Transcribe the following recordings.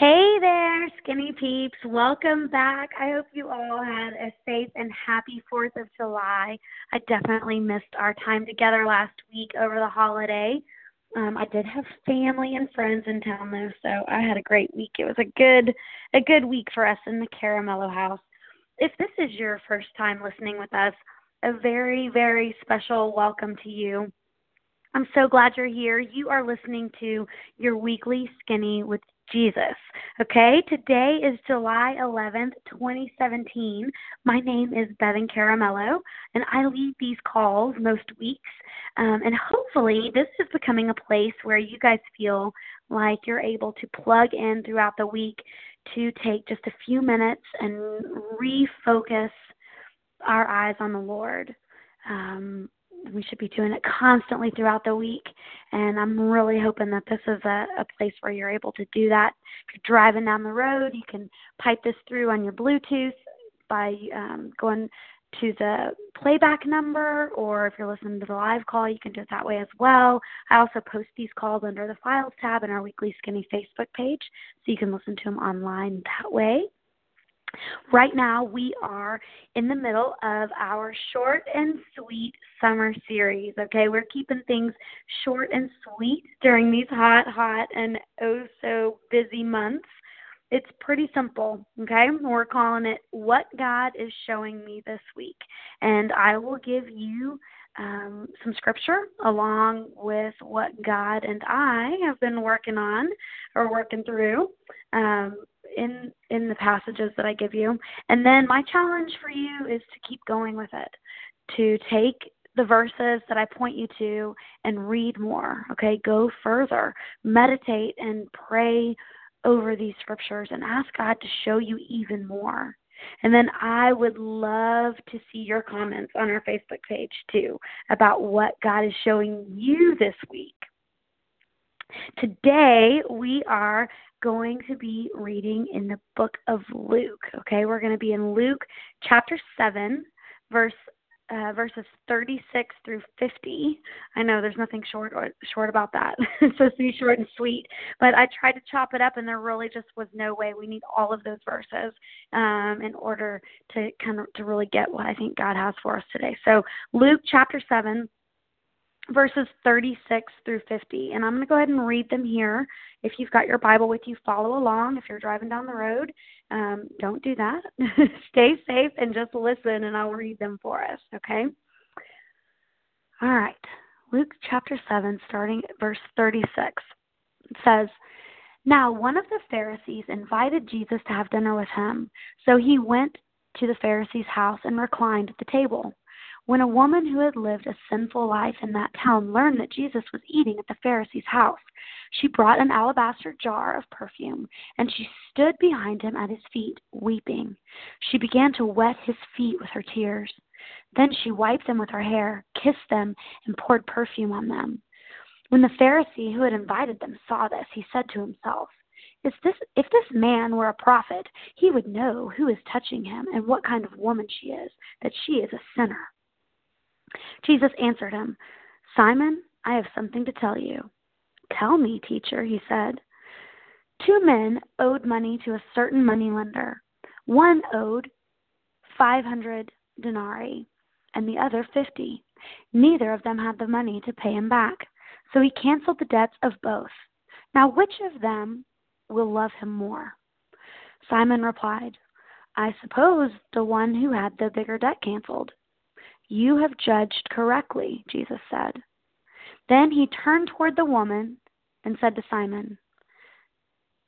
Hey there, skinny peeps. Welcome back. I hope you all had a safe and happy 4th of July. I definitely missed our time together last week over the holiday. Um, I did have family and friends in town though, so I had a great week. It was a good a good week for us in the Caramello house. If this is your first time listening with us, a very, very special welcome to you. I'm so glad you're here. You are listening to your weekly skinny with Jesus. Okay, today is July 11th, 2017. My name is Bevan Caramello, and I lead these calls most weeks. Um, and hopefully, this is becoming a place where you guys feel like you're able to plug in throughout the week to take just a few minutes and refocus our eyes on the Lord. Um, we should be doing it constantly throughout the week. And I'm really hoping that this is a, a place where you're able to do that. If you're driving down the road, you can pipe this through on your Bluetooth by um, going to the playback number, or if you're listening to the live call, you can do it that way as well. I also post these calls under the Files tab in our Weekly Skinny Facebook page, so you can listen to them online that way. Right now, we are in the middle of our short and sweet summer series. Okay, we're keeping things short and sweet during these hot, hot, and oh so busy months. It's pretty simple, okay? We're calling it What God is Showing Me This Week. And I will give you um, some scripture along with what God and I have been working on or working through. Um, in in the passages that I give you. And then my challenge for you is to keep going with it. To take the verses that I point you to and read more. Okay, go further. Meditate and pray over these scriptures and ask God to show you even more. And then I would love to see your comments on our Facebook page too about what God is showing you this week. Today we are going to be reading in the book of Luke. Okay, we're going to be in Luke chapter 7, verse uh, verses 36 through 50. I know there's nothing short or, short about that. it's supposed to be short and sweet, but I tried to chop it up, and there really just was no way. We need all of those verses um, in order to kind of to really get what I think God has for us today. So Luke chapter 7 verses 36 through 50. And I'm going to go ahead and read them here. If you've got your Bible with you, follow along. If you're driving down the road, um, don't do that. Stay safe and just listen, and I'll read them for us, okay? All right. Luke chapter 7, starting at verse 36. It says, Now one of the Pharisees invited Jesus to have dinner with him. So he went to the Pharisee's house and reclined at the table. When a woman who had lived a sinful life in that town learned that Jesus was eating at the Pharisee's house, she brought an alabaster jar of perfume, and she stood behind him at his feet, weeping. She began to wet his feet with her tears. Then she wiped them with her hair, kissed them, and poured perfume on them. When the Pharisee who had invited them saw this, he said to himself, is this, if this man were a prophet, he would know who is touching him and what kind of woman she is, that she is a sinner. Jesus answered him, Simon, I have something to tell you. Tell me, teacher, he said. Two men owed money to a certain moneylender. One owed 500 denarii and the other 50. Neither of them had the money to pay him back, so he canceled the debts of both. Now, which of them will love him more? Simon replied, I suppose the one who had the bigger debt canceled. You have judged correctly, Jesus said. Then he turned toward the woman and said to Simon,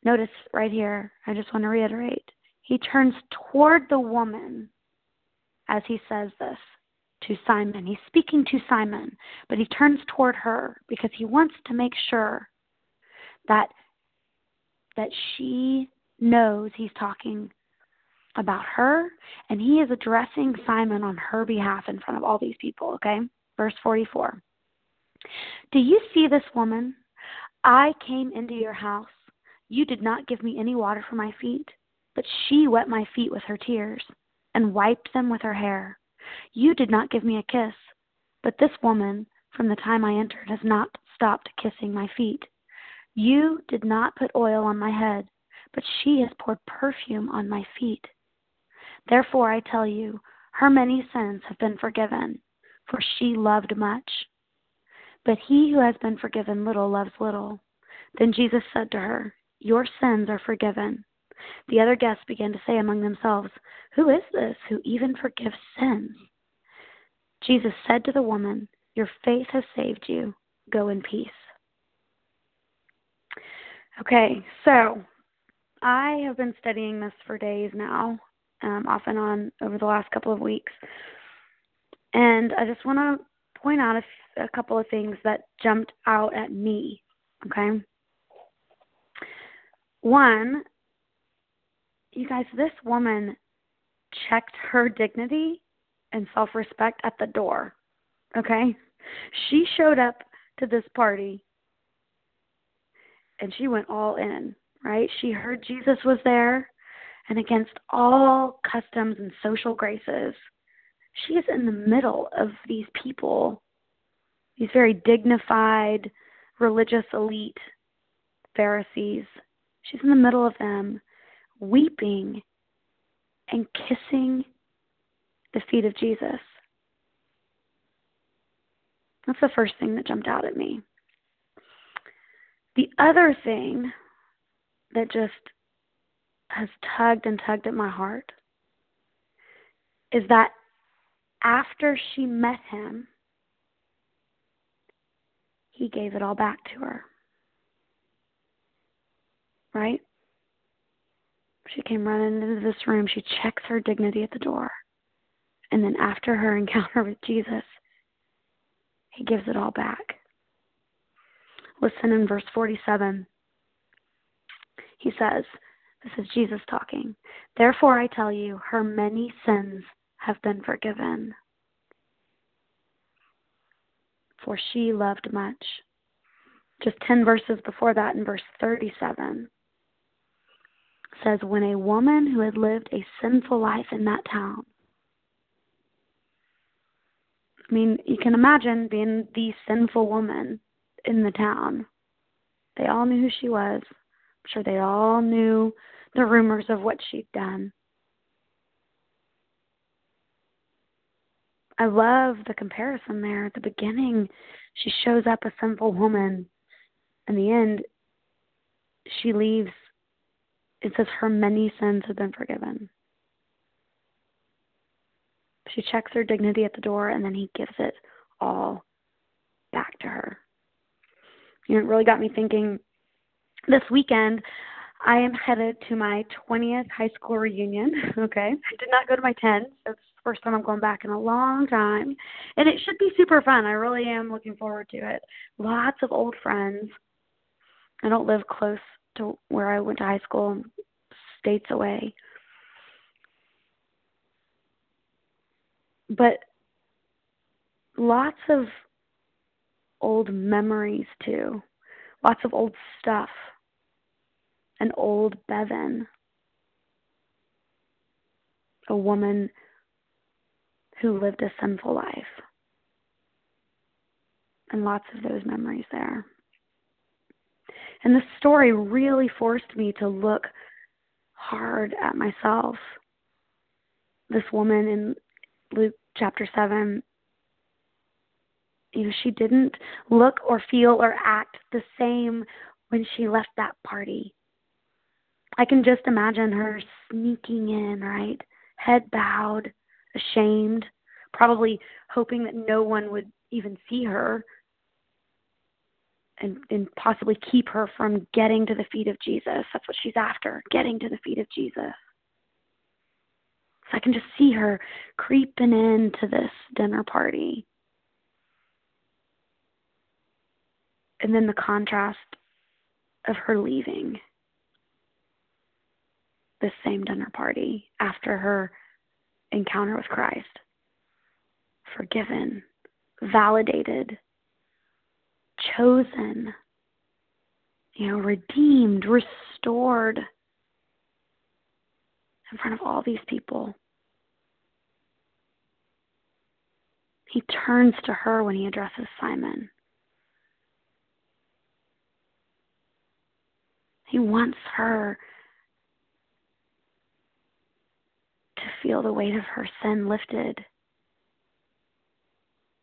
Notice right here, I just want to reiterate. He turns toward the woman as he says this to Simon. He's speaking to Simon, but he turns toward her because he wants to make sure that that she knows he's talking about her, and he is addressing Simon on her behalf in front of all these people, okay? Verse 44. Do you see this woman? I came into your house. You did not give me any water for my feet, but she wet my feet with her tears and wiped them with her hair. You did not give me a kiss, but this woman, from the time I entered, has not stopped kissing my feet. You did not put oil on my head but she has poured perfume on my feet. Therefore, I tell you, her many sins have been forgiven, for she loved much. But he who has been forgiven little loves little. Then Jesus said to her, Your sins are forgiven. The other guests began to say among themselves, Who is this who even forgives sins? Jesus said to the woman, Your faith has saved you. Go in peace. Okay, so I have been studying this for days now, um, off and on over the last couple of weeks. And I just want to point out a, couple of things that jumped out at me. Okay. One, you guys, this woman checked her dignity and self respect at the door. Okay? She showed up to this party and she went all in, right? She heard Jesus was there, and against all customs and social graces, she is in the middle of these people, these very dignified, religious elite Pharisees. She's in the middle of them, weeping and kissing the feet of Jesus. That's the first thing that jumped out at me. The other thing that just has tugged and tugged at my heart is that after she met him, he gave it all back to her. Right? She came running into this room. She checks her dignity at the door. And then after her encounter with Jesus, he gives it all back. Listen in verse 47. He says, This is Jesus talking. Therefore, I tell you, her many sins have been forgiven. For she loved much. Just 10 verses before that, in verse 37, says, When a woman who had lived a sinful life in that town, I mean, you can imagine being the sinful woman in the town. They all knew who she was. Sure they all knew the rumors of what she'd done. I love the comparison there. At the beginning, she shows up a sinful woman. In the end, she leaves. It says her many sins have been forgiven. She checks her dignity at the door, and then he gives it all back to her you know, it really got me thinking this weekend I am headed to my 20th high school reunion. Okay. I did not go to my 10th. So it's the first time I'm going back in a long time. And it should be super fun. I really am looking forward to it. Lots of old friends. I don't live close to where I went to high school, states away. But lots of old memories too. Lots of old stuff. An old Bevan. A woman who lived a sinful life. And lots of those memories there. And the story really forced me to look hard at myself. This woman in Luke chapter 7 you know, she didn't look or feel or act the same when she left that party. I can just imagine her sneaking in, right? Head bowed, ashamed, probably hoping that no one would even see her and, and possibly keep her from getting to the feet of Jesus. That's what she's after, getting to the feet of Jesus. So I can just see her creeping into this dinner party and then the contrast of her leaving this same dinner party after her encounter with Christ. Forgiven, validated, chosen, you know, redeemed, restored in front of all these people. He turns to her when he addresses Simon. He wants her feel the weight of her sin lifted.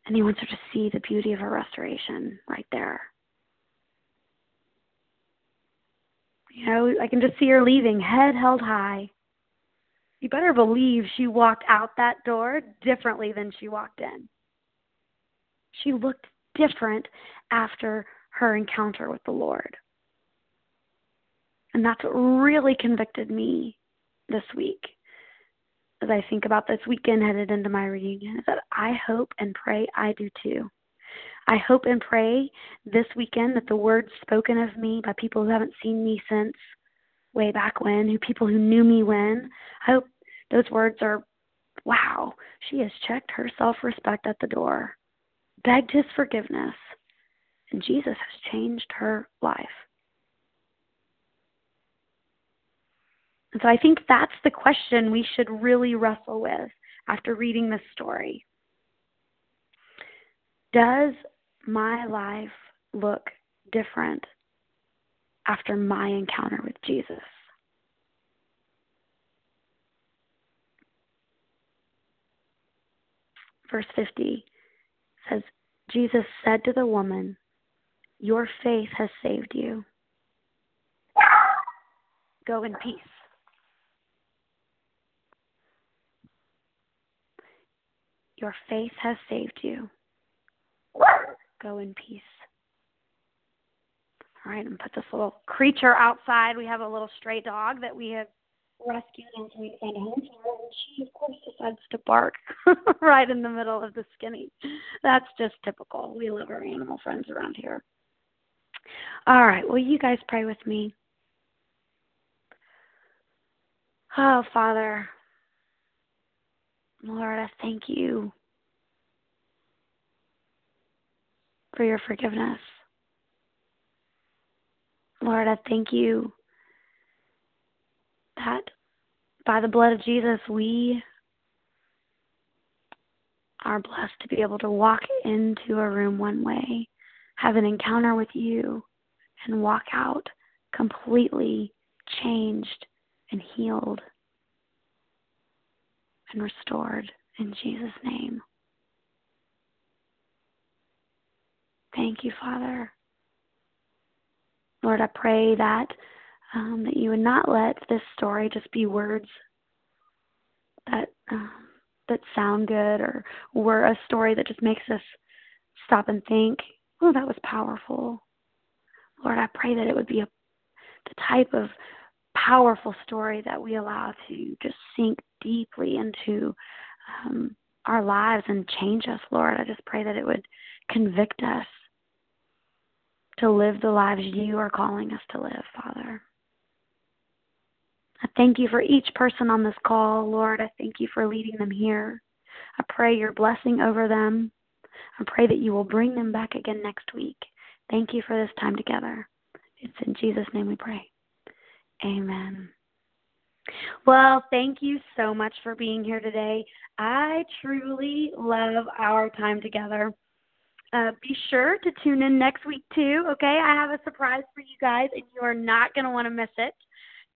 And He wants her to see the beauty of her restoration right there. You know, I can just see her leaving, head held high. You better believe she walked out that door differently than she walked in. She looked different after her encounter with the Lord. And that's what really convicted me this week as I think about this weekend headed into my reunion is that I hope and pray I do too. I hope and pray this weekend that the words spoken of me by people who haven't seen me since way back when, who people who knew me when, I hope those words are wow, she has checked her self respect at the door, begged his forgiveness, and Jesus has changed her life. And so I think that's the question we should really wrestle with after reading this story. Does my life look different after my encounter with Jesus? Verse 50 says, Jesus said to the woman, Your faith has saved you. Go in peace. Your faith has saved you. Go in peace. All right, and put this little creature outside. We have a little stray dog that we have rescued and we home for her, and she, of course, decides to bark right in the middle of the skinny. That's just typical. We love our animal friends around here. All right, will you guys pray with me? Oh, Father, Lord, I thank you for your forgiveness. Lord, I thank you that by the blood of Jesus, we are blessed to be able to walk into a room one way, have an encounter with you, and walk out completely changed and healed and restored in Jesus' name. Thank you, Father. Lord, I pray that um, that you would not let this story just be words that um, that sound good or were a story that just makes us stop and think, "Oh, that was powerful." Lord, I pray that it would be a the type of powerful story that we allow to just sink deeply into um, our lives and change us, Lord. I just pray that it would convict us to live the lives you are calling us to live, Father. I thank you for each person on this call, Lord. I thank you for leading them here. I pray your blessing over them. I pray that you will bring them back again next week. Thank you for this time together. It's in Jesus' name we pray. Amen. Well, thank you so much for being here today. I truly love our time together. Uh, be sure to tune in next week, too. Okay, I have a surprise for you guys, and you are not going to want to miss it.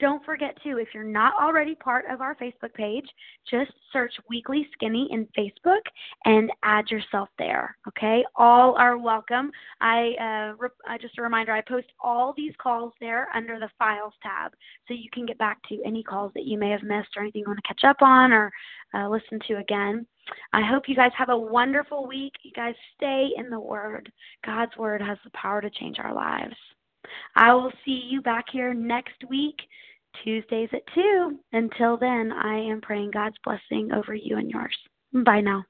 Don't forget to, if you're not already part of our Facebook page, just search Weekly Skinny in Facebook and add yourself there. Okay, all are welcome. I uh, re- just a reminder, I post all these calls there under the Files tab, so you can get back to any calls that you may have missed or anything you want to catch up on or uh, listen to again. I hope you guys have a wonderful week. You guys stay in the Word. God's Word has the power to change our lives. I will see you back here next week. Tuesdays at 2. Until then, I am praying God's blessing over you and yours. Bye now.